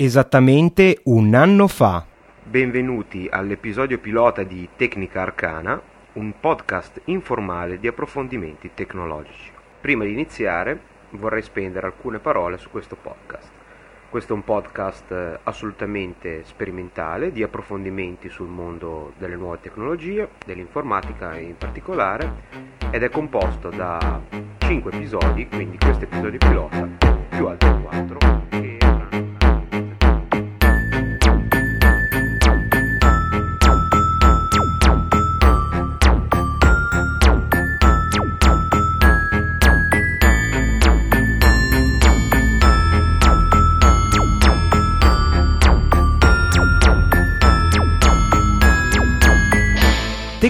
Esattamente un anno fa. Benvenuti all'episodio pilota di Tecnica Arcana, un podcast informale di approfondimenti tecnologici. Prima di iniziare vorrei spendere alcune parole su questo podcast. Questo è un podcast eh, assolutamente sperimentale di approfondimenti sul mondo delle nuove tecnologie, dell'informatica in particolare, ed è composto da 5 episodi, quindi questo episodio pilota, più altri 4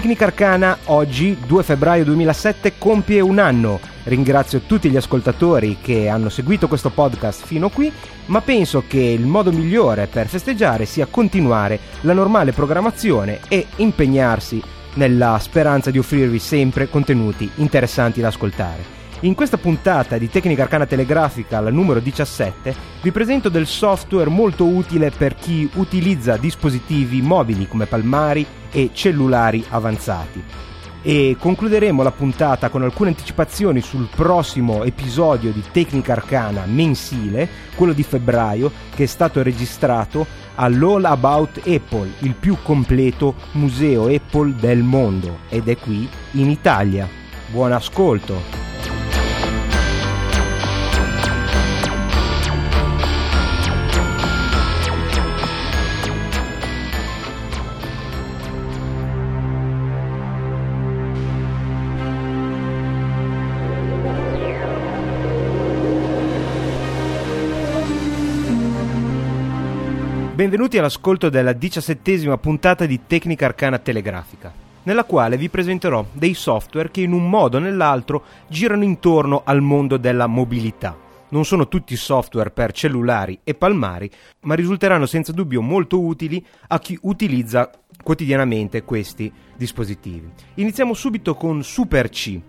Tecnica Arcana oggi, 2 febbraio 2007, compie un anno. Ringrazio tutti gli ascoltatori che hanno seguito questo podcast fino qui, ma penso che il modo migliore per festeggiare sia continuare la normale programmazione e impegnarsi nella speranza di offrirvi sempre contenuti interessanti da ascoltare. In questa puntata di Tecnica Arcana Telegrafica, la numero 17, vi presento del software molto utile per chi utilizza dispositivi mobili come palmari e cellulari avanzati. E concluderemo la puntata con alcune anticipazioni sul prossimo episodio di Tecnica Arcana mensile, quello di febbraio, che è stato registrato all'All About Apple, il più completo museo Apple del mondo, ed è qui in Italia. Buon ascolto! Benvenuti all'ascolto della diciassettesima puntata di Tecnica Arcana Telegrafica, nella quale vi presenterò dei software che in un modo o nell'altro girano intorno al mondo della mobilità. Non sono tutti software per cellulari e palmari, ma risulteranno senza dubbio molto utili a chi utilizza quotidianamente questi dispositivi. Iniziamo subito con Super C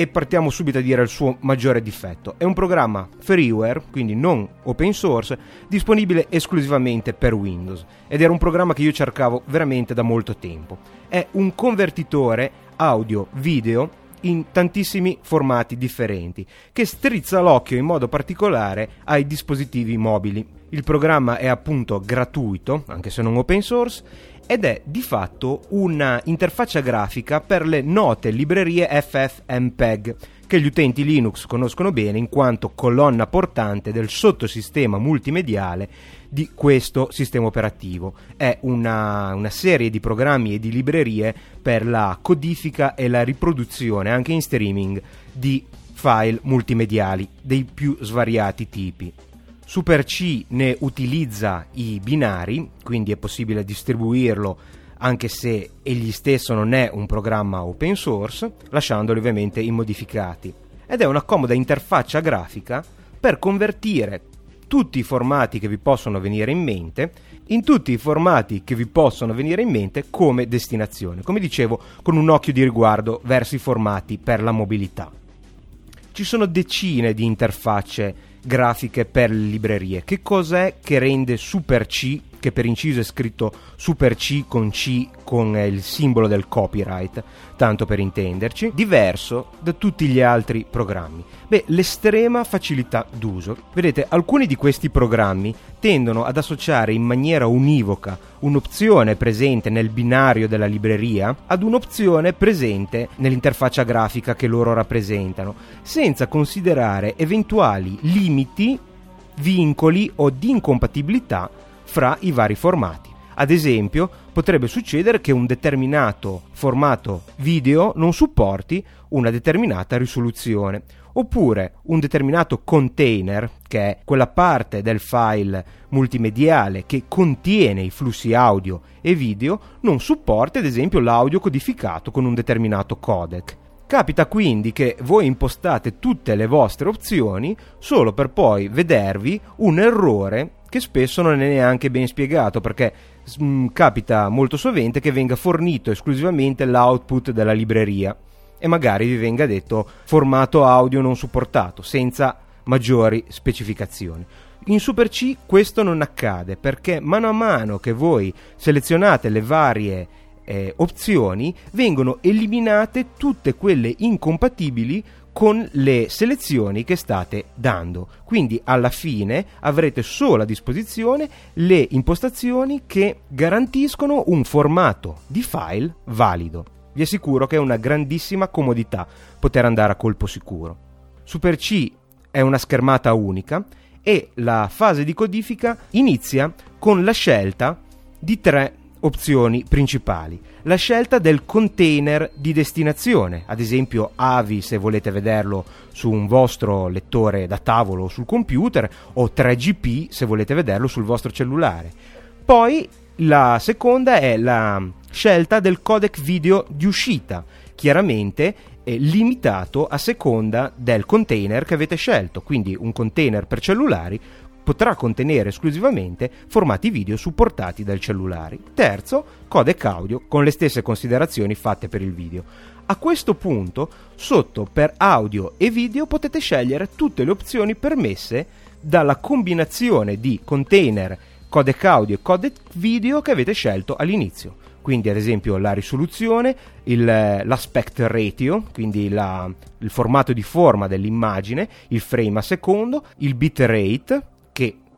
e partiamo subito a dire il suo maggiore difetto. È un programma freeware, quindi non open source, disponibile esclusivamente per Windows ed era un programma che io cercavo veramente da molto tempo. È un convertitore audio-video in tantissimi formati differenti, che strizza l'occhio in modo particolare ai dispositivi mobili. Il programma è appunto gratuito, anche se non open source, ed è di fatto un'interfaccia grafica per le note librerie FFmpeg che gli utenti Linux conoscono bene in quanto colonna portante del sottosistema multimediale di questo sistema operativo. È una, una, serie di programmi e di librerie per la codifica e la riproduzione anche in streaming di file multimediali dei più svariati tipi. Super C ne utilizza i binari, quindi è possibile distribuirlo anche se egli stesso non è un programma open source, lasciandoli ovviamente immodificati. Ed è una comoda interfaccia grafica per convertire tutti i formati che vi possono venire in mente in tutti i formati che vi possono venire in mente come destinazione, come dicevo, con un occhio di riguardo verso i formati per la mobilità. Ci sono decine di interfacce grafiche per librerie. Che cos'è che rende Super C, che per inciso è scritto Super C con C con il simbolo del copyright, tanto per intenderci, diverso da tutti gli altri programmi? Beh, l'estrema facilità d'uso. Vedete, alcuni di questi programmi tendono ad associare in maniera univoca un'opzione presente nel binario della libreria ad un'opzione presente nell'interfaccia grafica che loro rappresentano, senza considerare eventuali limiti, vincoli o di incompatibilità fra i vari formati. Ad esempio, potrebbe succedere che un determinato formato video non supporti una determinata risoluzione, oppure un determinato container, che è quella parte del file multimediale che contiene i flussi audio e video, non supporta ad esempio l'audio codificato con un determinato codec. Capita quindi che voi impostate tutte le vostre opzioni solo per poi vedervi un errore che spesso non è neanche ben spiegato perché mh, mm, capita molto sovente che venga fornito esclusivamente l'output della libreria e magari vi venga detto formato audio non supportato senza maggiori specificazioni. In Super C questo non accade perché mano a mano che voi selezionate le varie eh, opzioni vengono eliminate tutte quelle incompatibili con le selezioni che state dando. Quindi alla fine avrete solo a disposizione le impostazioni che garantiscono un formato di file valido. Vi assicuro che è una grandissima comodità poter andare a colpo sicuro. Super C è una schermata unica e la fase di codifica inizia con la scelta di tre opzioni principali. La scelta del container di destinazione, ad esempio AVI se volete vederlo su un vostro lettore da tavolo o sul computer, o 3GP se volete vederlo sul vostro cellulare. Poi la seconda è la scelta del codec video di uscita, chiaramente eh, limitato a seconda del container che avete scelto, quindi un container per cellulari potrà contenere esclusivamente formati video supportati dal cellulare. Terzo, codec audio con le stesse considerazioni fatte per il video. A questo punto, sotto per audio e video potete scegliere tutte le opzioni permesse dalla combinazione di container, codec audio e codec video che avete scelto all'inizio. Quindi ad esempio la risoluzione, il, l'aspect ratio, quindi la, il formato di forma dell'immagine, il frame a secondo, il bit rate, che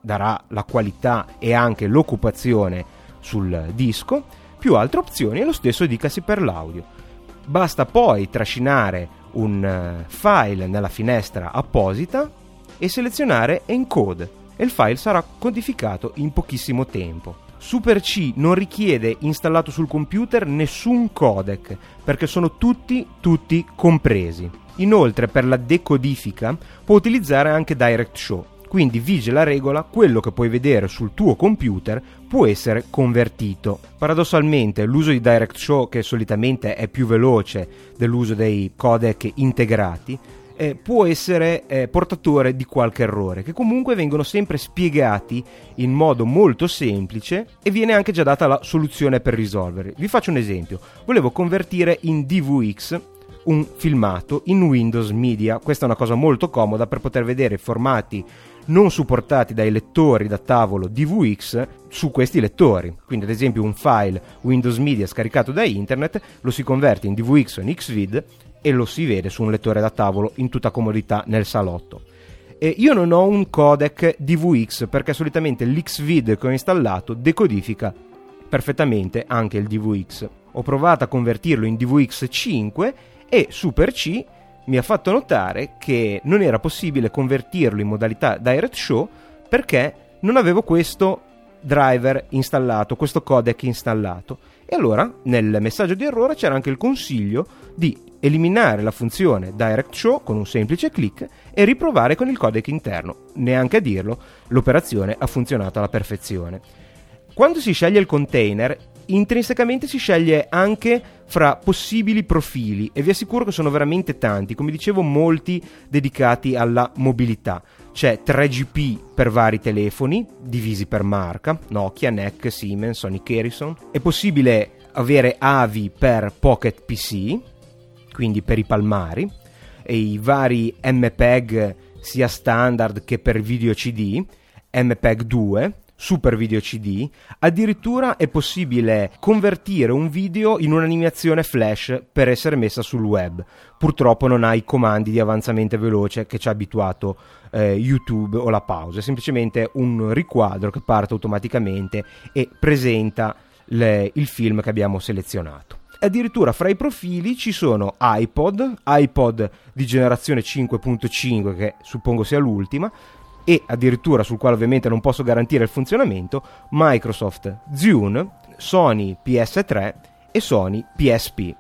darà la qualità e anche l'occupazione sul disco, più altre opzioni e lo stesso dicasi per l'audio. Basta poi trascinare un eh, file nella finestra apposita e selezionare encode e il file sarà codificato in pochissimo tempo. Super C non richiede installato sul computer nessun codec perché sono tutti tutti compresi. Inoltre per la decodifica può utilizzare anche Direct Show quindi vige la regola, quello che puoi vedere sul tuo computer può essere convertito. Paradossalmente l'uso di Direct Show, che solitamente è più veloce dell'uso dei codec integrati, eh, può essere eh, portatore di qualche errore, che comunque vengono sempre spiegati in modo molto semplice e viene anche già data la soluzione per risolverli. Vi faccio un esempio. Volevo convertire in DVX un filmato in Windows Media. Questa è una cosa molto comoda per poter vedere formati non supportati dai lettori da tavolo DVX su questi lettori. Quindi ad esempio un file Windows Media scaricato da internet lo si converte in DVX o in Xvid e lo si vede su un lettore da tavolo in tutta comodità nel salotto. E io non ho un codec DVX perché solitamente l'Xvid che ho installato decodifica perfettamente anche il DVX. Ho provato a convertirlo in DVX 5 e Super C mi ha fatto notare che non era possibile convertirlo in modalità Direct Show perché non avevo questo driver installato, questo codec installato. E allora nel messaggio di errore c'era anche il consiglio di eliminare la funzione Direct Show con un semplice clic e riprovare con il codec interno. Neanche a dirlo, l'operazione ha funzionato alla perfezione. Quando si sceglie il container, intrinsecamente si sceglie anche fra possibili profili e vi assicuro che sono veramente tanti, come dicevo molti dedicati alla mobilità. C'è 3GP per vari telefoni, divisi per marca, Nokia, NEC, Siemens, Sony Ericsson. È possibile avere AVI per Pocket PC, quindi per i palmari, e i vari MPEG sia standard che per video CD, MPEG 2, Super Video CD, addirittura è possibile convertire un video in un'animazione flash per essere messa sul web. Purtroppo non ha i comandi di avanzamento veloce che ci ha abituato eh, YouTube o la pausa, è semplicemente un riquadro che parte automaticamente e presenta le, il film che abbiamo selezionato addirittura fra i profili ci sono iPod, iPod di generazione 5.5 che suppongo sia l'ultima, e addirittura sul quale ovviamente non posso garantire il funzionamento, Microsoft Zune, Sony PS3 e Sony PSP.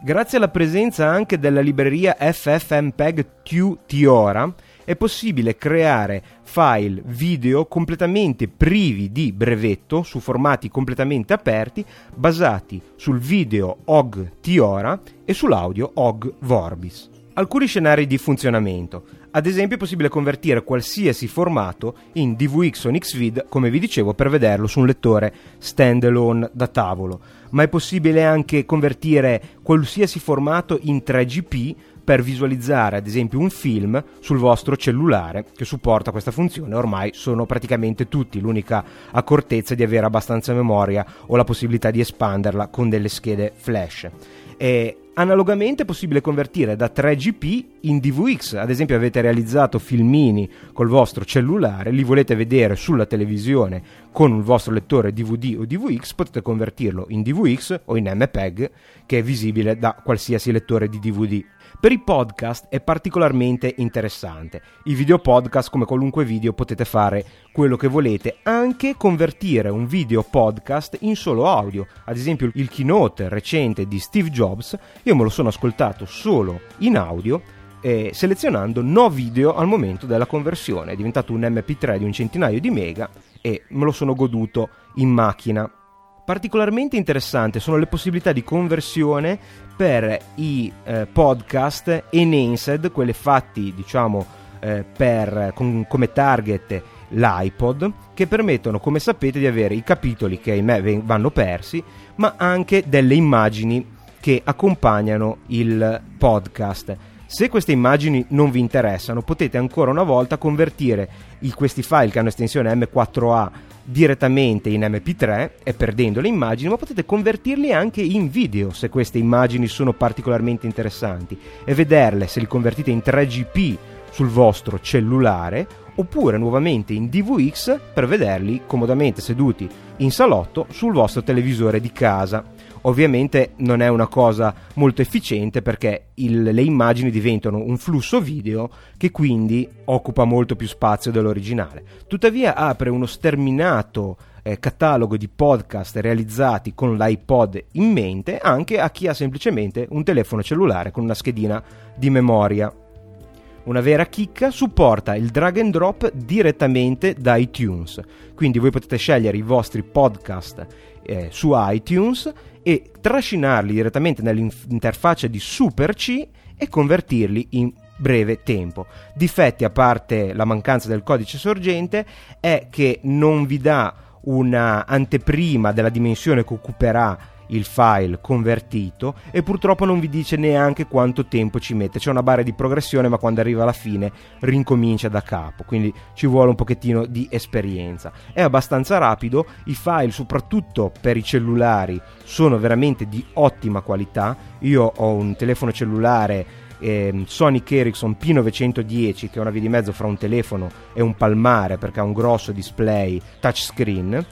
Grazie alla presenza anche della libreria FFmpeg 2 Tiora è possibile creare file video completamente privi di brevetto su formati completamente aperti basati sul video OG Tiora e sull'audio OG Vorbis. Alcuni scenari di funzionamento. Ad esempio è possibile convertire qualsiasi formato in DVX o in come vi dicevo, per vederlo su un lettore standalone da tavolo, ma è possibile anche convertire qualsiasi formato in 3GP per visualizzare ad esempio un film sul vostro cellulare che supporta questa funzione. Ormai sono praticamente tutti, l'unica accortezza è di avere abbastanza memoria o la possibilità di espanderla con delle schede flash. E Analogamente è possibile convertire da 3GP in DVX, ad esempio avete realizzato filmini col vostro cellulare, li volete vedere sulla televisione con il vostro lettore DVD o DVX, potete convertirlo in DVX o in MPEG che è visibile da qualsiasi lettore di DVD. Per i podcast è particolarmente interessante. I video podcast, come qualunque video, potete fare quello che volete, anche convertire un video podcast in solo audio. Ad esempio il keynote recente di Steve Jobs, io me lo sono ascoltato solo in audio selezionando no video al momento della conversione. È diventato un MP3 di un centinaio di mega e me lo sono goduto in macchina Particolarmente interessante sono le possibilità di conversione per i eh, podcast enhanced, quelli fatti diciamo eh, per, con, come target l'iPod, che permettono, come sapete, di avere i capitoli che ahimè vanno persi, ma anche delle immagini che accompagnano il podcast. Se queste immagini non vi interessano, potete ancora una volta convertire questi file che hanno estensione M4A direttamente in MP3 e perdendo le immagini, ma potete convertirli anche in video se queste immagini sono particolarmente interessanti e vederle se li convertite in 3GP sul vostro cellulare oppure nuovamente in DVX per vederli comodamente seduti in salotto sul vostro televisore di casa. Ovviamente non è una cosa molto efficiente perché il, le immagini diventano un flusso video che quindi occupa molto più spazio dell'originale. Tuttavia apre uno sterminato eh, catalogo di podcast realizzati con l'iPod in mente anche a chi ha semplicemente un telefono cellulare con una schedina di memoria. Una vera chicca supporta il drag and drop direttamente da iTunes, quindi voi potete scegliere i vostri podcast eh, su iTunes e trascinarli direttamente nell'interfaccia di Super C e convertirli in breve tempo. Difetti, a parte la mancanza del codice sorgente, è che non vi dà una anteprima della dimensione che occuperà il file convertito e purtroppo non vi dice neanche quanto tempo ci mette. C'è una barra di progressione, ma quando arriva alla fine rincomincia da capo, quindi ci vuole un pochettino di esperienza. È abbastanza rapido, i file soprattutto per i cellulari sono veramente di ottima qualità. Io ho un telefono cellulare eh, Sonic Ericsson P910 che è una via di mezzo fra un telefono e un palmare perché ha un grosso display touchscreen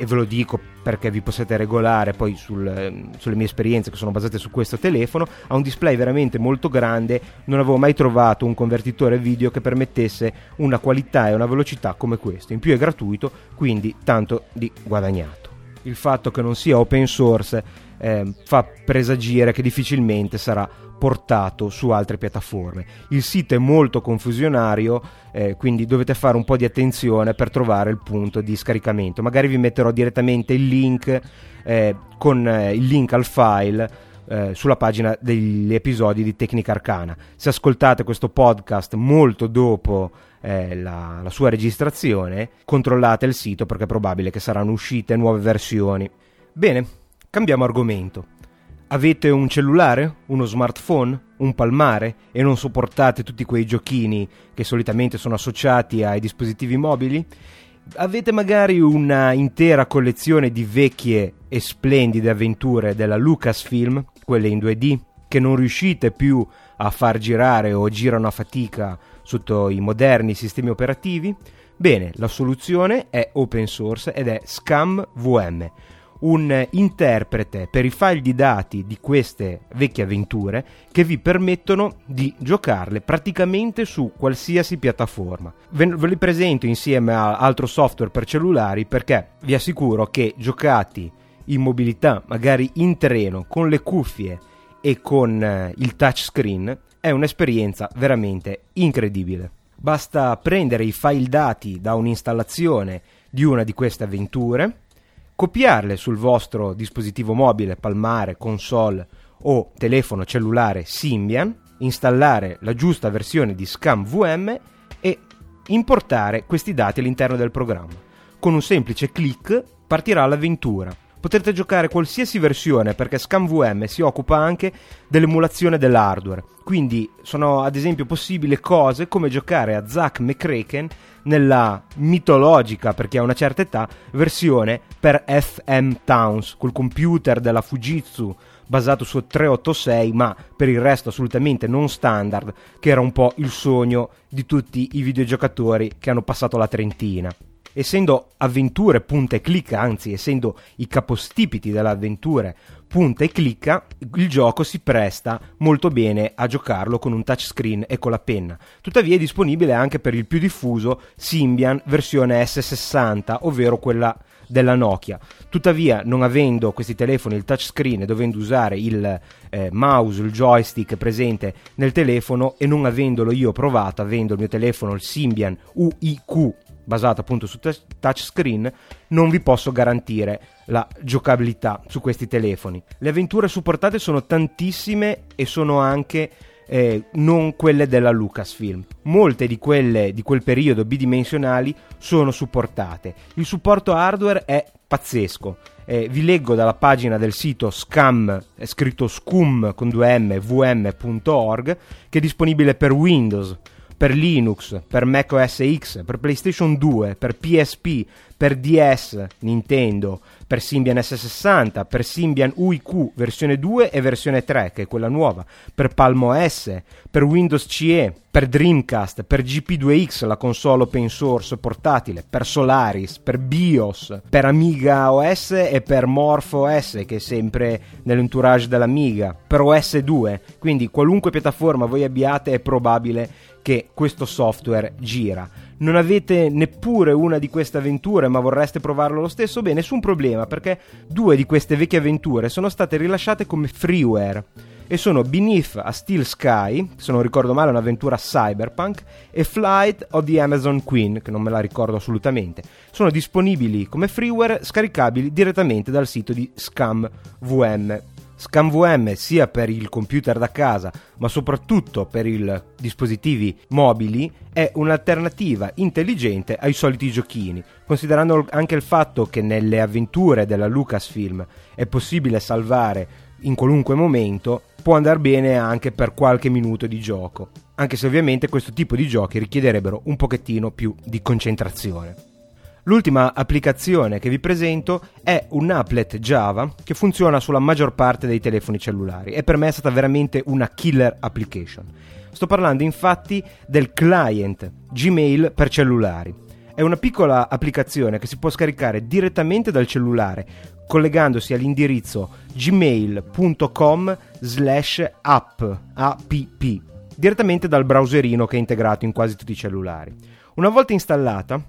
e ve lo dico perché vi possiate regolare poi sul, ehm, sulle mie esperienze che sono basate su questo telefono, ha un display veramente molto grande, non avevo mai trovato un convertitore video che permettesse una qualità e una velocità come questo, in più è gratuito, quindi tanto di guadagnato. Il fatto che non sia open source eh, fa presagire che difficilmente sarà portato su altre piattaforme. Il sito è molto confusionario, eh, quindi dovete fare un po' di attenzione per trovare il punto di scaricamento. Magari vi metterò direttamente il link eh, con eh, il link al file eh, sulla pagina degli episodi di Tecnica Arcana. Se ascoltate questo podcast molto dopo eh, la, la sua registrazione, controllate il sito perché è probabile che saranno uscite nuove versioni. Bene, cambiamo argomento. Avete un cellulare, uno smartphone, un palmare e non sopportate tutti quei giochini che solitamente sono associati ai dispositivi mobili? Avete magari una intera collezione di vecchie e splendide avventure della Lucasfilm, quelle in 2D, che non riuscite più a far girare o girano a fatica sotto i moderni sistemi operativi? Bene, la soluzione è open source ed è ScamVM un interprete per i file di dati di queste vecchie avventure che vi permettono di giocarle praticamente su qualsiasi piattaforma. Ve, li presento insieme a altro software per cellulari perché vi assicuro che giocati in mobilità, magari in treno, con le cuffie e con eh, il touchscreen, è un'esperienza veramente incredibile. Basta prendere i file dati da un'installazione di una di queste avventure, copiarle sul vostro dispositivo mobile, palmare, console o telefono cellulare Symbian, installare la giusta versione di ScamVM e importare questi dati all'interno del programma. Con un semplice clic partirà l'avventura. Potrete giocare qualsiasi versione perché ScamVM si occupa anche dell'emulazione dell'hardware. Quindi sono ad esempio possibili cose come giocare a Zack McCracken nella mitologica, perché ha una certa età, versione per FM Towns, col computer della Fujitsu basato su 386, ma per il resto assolutamente non standard, che era un po' il sogno di tutti i videogiocatori che hanno passato la trentina essendo avventure punta e clicca, anzi essendo i capostipiti delle avventure punta e clicca, il gioco si presta molto bene a giocarlo con un touchscreen e con la penna. Tuttavia è disponibile anche per il più diffuso Symbian versione S60, ovvero quella della Nokia. Tuttavia, non avendo questi telefoni il touchscreen e dovendo usare il eh, mouse, il joystick presente nel telefono e non avendolo io provato, avendo il mio telefono il Symbian UIQ basato appunto su touchscreen, non vi posso garantire la giocabilità su questi telefoni. Le avventure supportate sono tantissime e sono anche eh, non quelle della Lucasfilm. Molte di quelle di quel periodo bidimensionali sono supportate. Il supporto hardware è pazzesco. Eh, vi leggo dalla pagina del sito scam, è scritto scum con 2m, vm.org, che è disponibile per Windows, per Linux, per Mac OS X, per PlayStation 2, per PSP, per DS, Nintendo, per Symbian S60, per Symbian UIQ versione 2 e versione 3, che è quella nuova, per Palm OS, per Windows CE, per Dreamcast, per GP2X, la console open source portatile, per Solaris, per BIOS, per Amiga OS e per Morph OS, che è sempre nell'entourage dell'Amiga, per OS 2, quindi qualunque piattaforma voi abbiate è probabile che questo software gira non avete neppure una di queste avventure ma vorreste provarlo lo stesso, beh, nessun problema perché due di queste vecchie avventure sono state rilasciate come freeware e sono Beneath a Steel Sky, se non ricordo male un'avventura cyberpunk, e Flight of the Amazon Queen, che non me la ricordo assolutamente. Sono disponibili come freeware scaricabili direttamente dal sito di ScamVM. ScanVM sia per il computer da casa ma soprattutto per i dispositivi mobili è un'alternativa intelligente ai soliti giochini, considerando anche il fatto che nelle avventure della Lucasfilm è possibile salvare in qualunque momento, può andare bene anche per qualche minuto di gioco, anche se ovviamente questo tipo di giochi richiederebbero un pochettino più di concentrazione. L'ultima applicazione che vi presento è un applet Java che funziona sulla maggior parte dei telefoni cellulari e per me è stata veramente una killer application. Sto parlando infatti del client Gmail per cellulari. È una piccola applicazione che si può scaricare direttamente dal cellulare collegandosi all'indirizzo gmail.com slash app, direttamente dal browserino che è integrato in quasi tutti i cellulari. Una volta installata,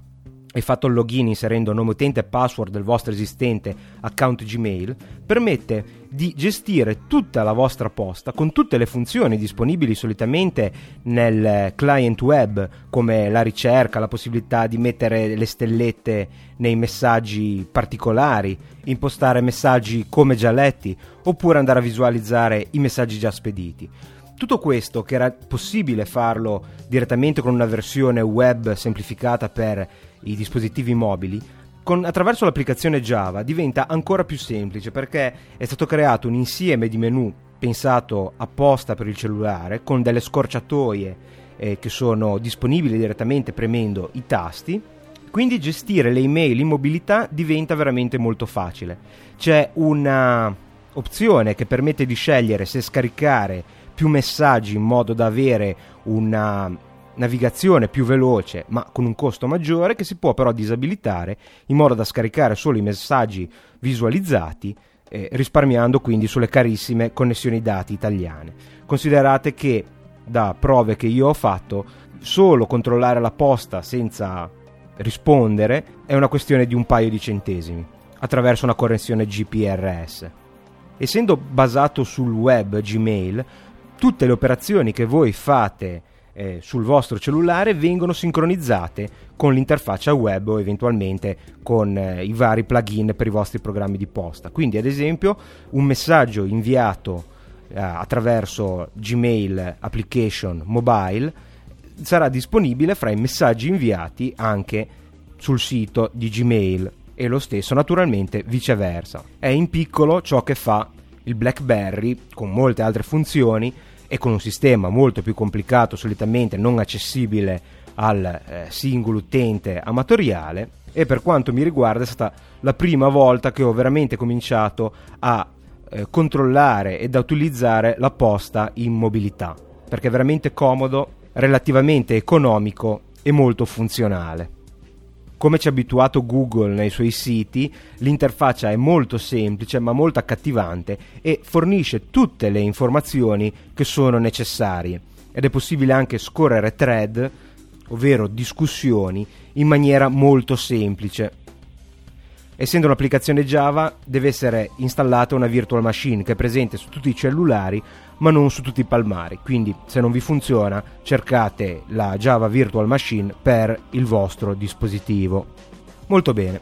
e fatto il login inserendo nome utente e password del vostro esistente account Gmail, permette di gestire tutta la vostra posta con tutte le funzioni disponibili solitamente nel client web, come la ricerca, la possibilità di mettere le stellette nei messaggi particolari, impostare messaggi come già letti, oppure andare a visualizzare i messaggi già spediti. Tutto questo, che era possibile farlo direttamente con una versione web semplificata per i dispositivi mobili, con, attraverso l'applicazione Java diventa ancora più semplice perché è stato creato un insieme di menu pensato apposta per il cellulare con delle scorciatoie eh, che sono disponibili direttamente premendo i tasti. Quindi gestire le email in mobilità diventa veramente molto facile. C'è una opzione che permette di scegliere se scaricare più messaggi in modo da avere una navigazione più veloce ma con un costo maggiore che si può però disabilitare in modo da scaricare solo i messaggi visualizzati eh, risparmiando quindi sulle carissime connessioni dati italiane. Considerate che da prove che io ho fatto solo controllare la posta senza rispondere è una questione di un paio di centesimi attraverso una connessione GPRS. Essendo basato sul web Gmail, tutte le operazioni che voi fate eh, sul vostro cellulare vengono sincronizzate con l'interfaccia web o eventualmente con eh, i vari plugin per i vostri programmi di posta. Quindi, ad esempio, un messaggio inviato eh, attraverso Gmail application mobile sarà disponibile fra i messaggi inviati anche sul sito di Gmail e lo stesso naturalmente viceversa. È in piccolo ciò che fa il BlackBerry con molte altre funzioni e con un sistema molto più complicato, solitamente non accessibile al eh, singolo utente amatoriale e per quanto mi riguarda è stata la prima volta che ho veramente cominciato a eh, controllare ed a utilizzare la posta in mobilità perché è veramente comodo, relativamente economico e molto funzionale. Come ci ha abituato Google nei suoi siti, l'interfaccia è molto semplice ma molto accattivante e fornisce tutte le informazioni che sono necessarie ed è possibile anche scorrere thread, ovvero discussioni, in maniera molto semplice. Essendo un'applicazione Java deve essere installata una virtual machine che è presente su tutti i cellulari ma non su tutti i palmari, quindi se non vi funziona cercate la Java Virtual Machine per il vostro dispositivo. Molto bene,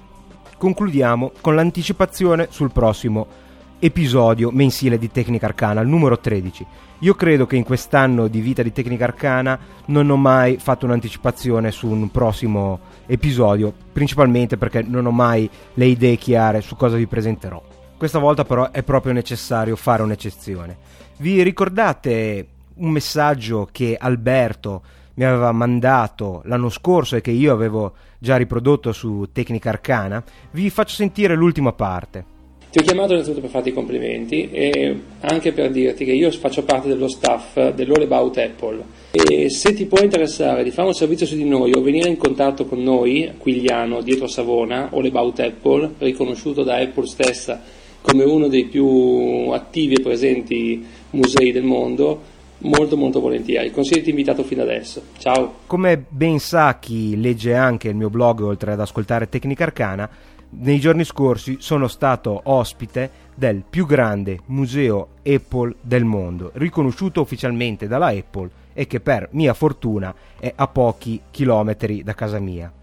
concludiamo con l'anticipazione sul prossimo episodio mensile di Tecnica Arcana, il numero 13. Io credo che in quest'anno di vita di Tecnica Arcana non ho mai fatto un'anticipazione su un prossimo episodio, principalmente perché non ho mai le idee chiare su cosa vi presenterò. Questa volta però è proprio necessario fare un'eccezione. Vi ricordate un messaggio che Alberto mi aveva mandato l'anno scorso e che io avevo già riprodotto su Tecnica Arcana? Vi faccio sentire l'ultima parte. Ti ho chiamato innanzitutto per farti i complimenti e anche per dirti che io faccio parte dello staff dell'All About Apple e se ti può interessare di fare un servizio su di noi o venire in contatto con noi, Quigliano, dietro Savona, All About Apple, riconosciuto da Apple stessa come uno dei più attivi e presenti musei del mondo, molto molto volentieri. Consiglio invitato fino adesso. Ciao. Come ben sa chi legge anche il mio blog oltre ad ascoltare Tecnica Arcana, nei giorni scorsi sono stato ospite del più grande museo Apple del mondo, riconosciuto ufficialmente dalla Apple e che per mia fortuna è a pochi chilometri da casa mia.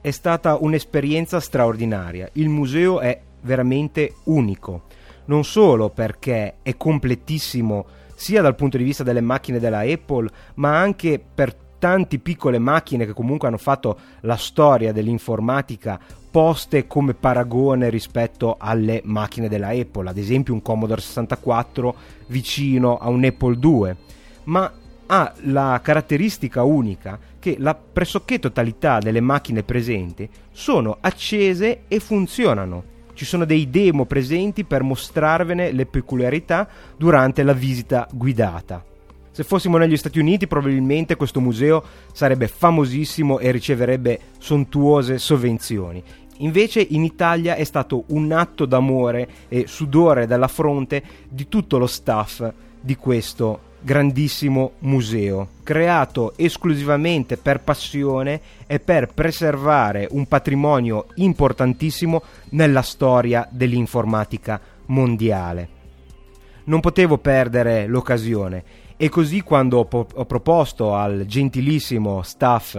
È stata un'esperienza straordinaria. Il museo è veramente unico, non solo perché è completissimo sia dal punto di vista delle macchine della Apple, ma anche per tante piccole macchine che comunque hanno fatto la storia dell'informatica poste come paragone rispetto alle macchine della Apple, ad esempio un Commodore 64 vicino a un Apple II, ma ha la caratteristica unica che la pressoché totalità delle macchine presenti sono accese e funzionano ci sono dei demo presenti per mostrarvene le peculiarità durante la visita guidata. Se fossimo negli Stati Uniti probabilmente questo museo sarebbe famosissimo e riceverebbe sontuose sovvenzioni. Invece in Italia è stato un atto d'amore e sudore dalla fronte di tutto lo staff di questo grandissimo museo, creato esclusivamente per passione e per preservare un patrimonio importantissimo nella storia dell'informatica mondiale. Non potevo perdere l'occasione e così quando ho, po- ho proposto al gentilissimo staff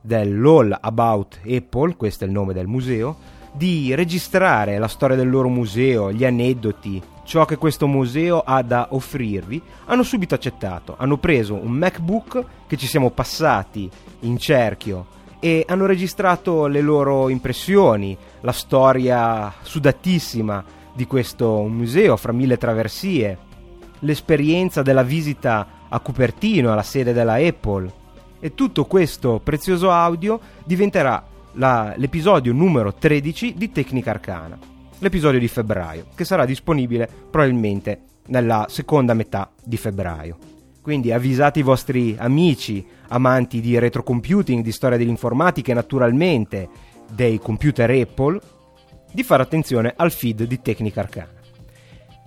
dell'All About Apple, questo è il nome del museo, di registrare la storia del loro museo, gli aneddoti, ciò che questo museo ha da offrirvi, hanno subito accettato. Hanno preso un MacBook che ci siamo passati in cerchio e hanno registrato le loro impressioni, la storia sudatissima di questo museo fra mille traversie, l'esperienza della visita a Cupertino, alla sede della Apple. E tutto questo prezioso audio diventerà la, l'episodio numero 13 di Tecnica Arcana l'episodio di febbraio, che sarà disponibile probabilmente nella seconda metà di febbraio. Quindi avvisate i vostri amici, amanti di retrocomputing, di storia dell'informatica e naturalmente dei computer Apple, di fare attenzione al feed di Tecnica Arcana.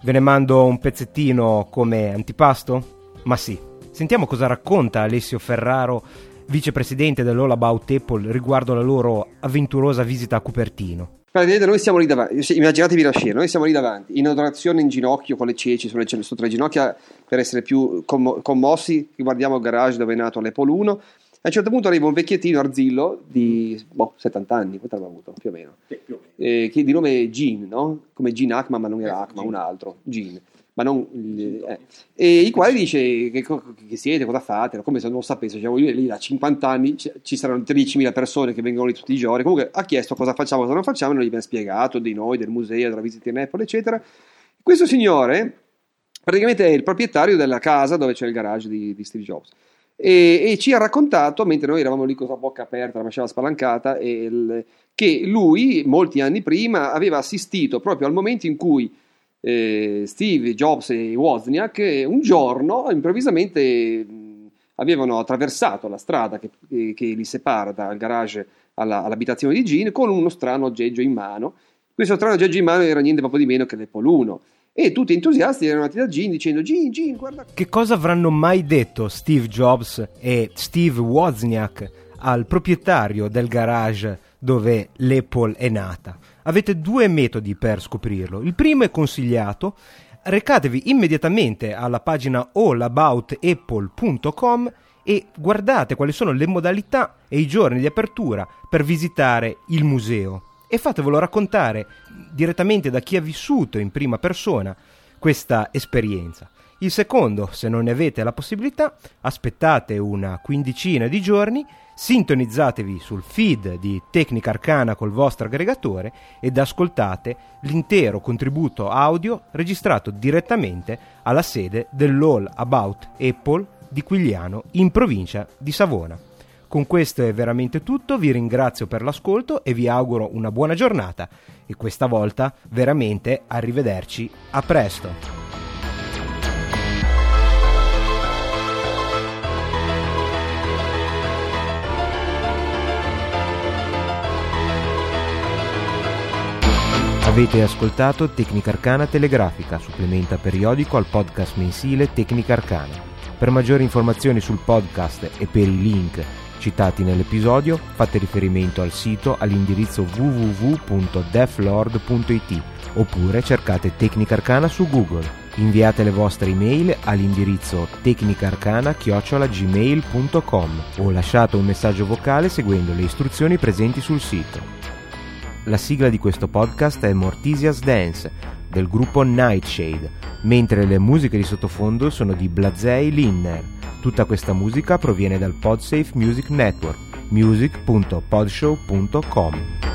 Ve ne mando un pezzettino come antipasto? Ma sì. Sentiamo cosa racconta Alessio Ferraro, vicepresidente dell'All About Apple, riguardo la loro avventurosa visita a Cupertino. Praticamente noi siamo lì davanti, immaginatevi la scena, noi siamo lì davanti, in adorazione in ginocchio con le ceci sulle, sotto le ginocchia per essere più commo- commossi, guardiamo il garage dove è nato l'Apple 1. A un certo punto arriva un vecchiettino arzillo di boh, 70 anni, quanto aveva avuto più o meno, sì, più o meno. Eh, che di nome Gene, no? come Gene Hackman, ma non era Hackman, un altro, Gene. Ma non... Eh, e i quali dice che, che, siete, cosa fate, come se non sapesse, diciamo, io lì da 50 anni ci saranno 13.000 persone che vengono lì tutti i giorni, comunque ha chiesto cosa facciamo, cosa non facciamo, e noi gli abbiamo spiegato di noi, del museo, della visita in Apple, eccetera. Questo signore praticamente è il proprietario della casa dove c'è il garage di, di Steve Jobs. E, e, ci ha raccontato, mentre noi eravamo lì con la bocca aperta, la mascella spalancata, il, che lui, molti anni prima, aveva assistito proprio al momento in cui eh, Steve Jobs e Wozniak eh, un giorno improvvisamente avevano attraversato la strada che, che, che, li separa dal garage alla, all'abitazione di Gene con uno strano aggeggio in mano. Questo strano aggeggio in mano era niente proprio di meno che l'Apple 1 e tutti entusiasti erano andati da Gene dicendo Gene, Gene, guarda... Che cosa avranno mai detto Steve Jobs e Steve Wozniak al proprietario del garage dove l'Apple è nata? Avete due metodi per scoprirlo. Il primo è consigliato, recatevi immediatamente alla pagina allaboutapple.com e guardate quali sono le modalità e i giorni di apertura per visitare il museo e fatevelo raccontare direttamente da chi ha vissuto in prima persona questa esperienza. Il secondo, se non ne avete la possibilità, aspettate una quindicina di giorni, sintonizzatevi sul feed di Tecnica Arcana col vostro aggregatore ed ascoltate l'intero contributo audio registrato direttamente alla sede dell'All About Apple di Quigliano in provincia di Savona. Con questo è veramente tutto, vi ringrazio per l'ascolto e vi auguro una buona giornata e questa volta veramente arrivederci, a presto! Avete ascoltato Tecnica Arcana Telegrafica, supplementa periodico al podcast mensile Tecnica Arcana. Per maggiori informazioni sul podcast e per i link citati nell'episodio, fate riferimento al sito all'indirizzo www.deflord.it oppure cercate Tecnica Arcana su Google. Inviate le vostre email all'indirizzo tecnicarcana-gmail.com o lasciate un messaggio vocale seguendo le istruzioni presenti sul sito. La sigla di questo podcast è Mortisia's Dance del gruppo Nightshade, mentre le musiche di sottofondo sono di Blazei Linner. Tutta questa musica proviene dal Podsafe Music Network, music.podshow.com.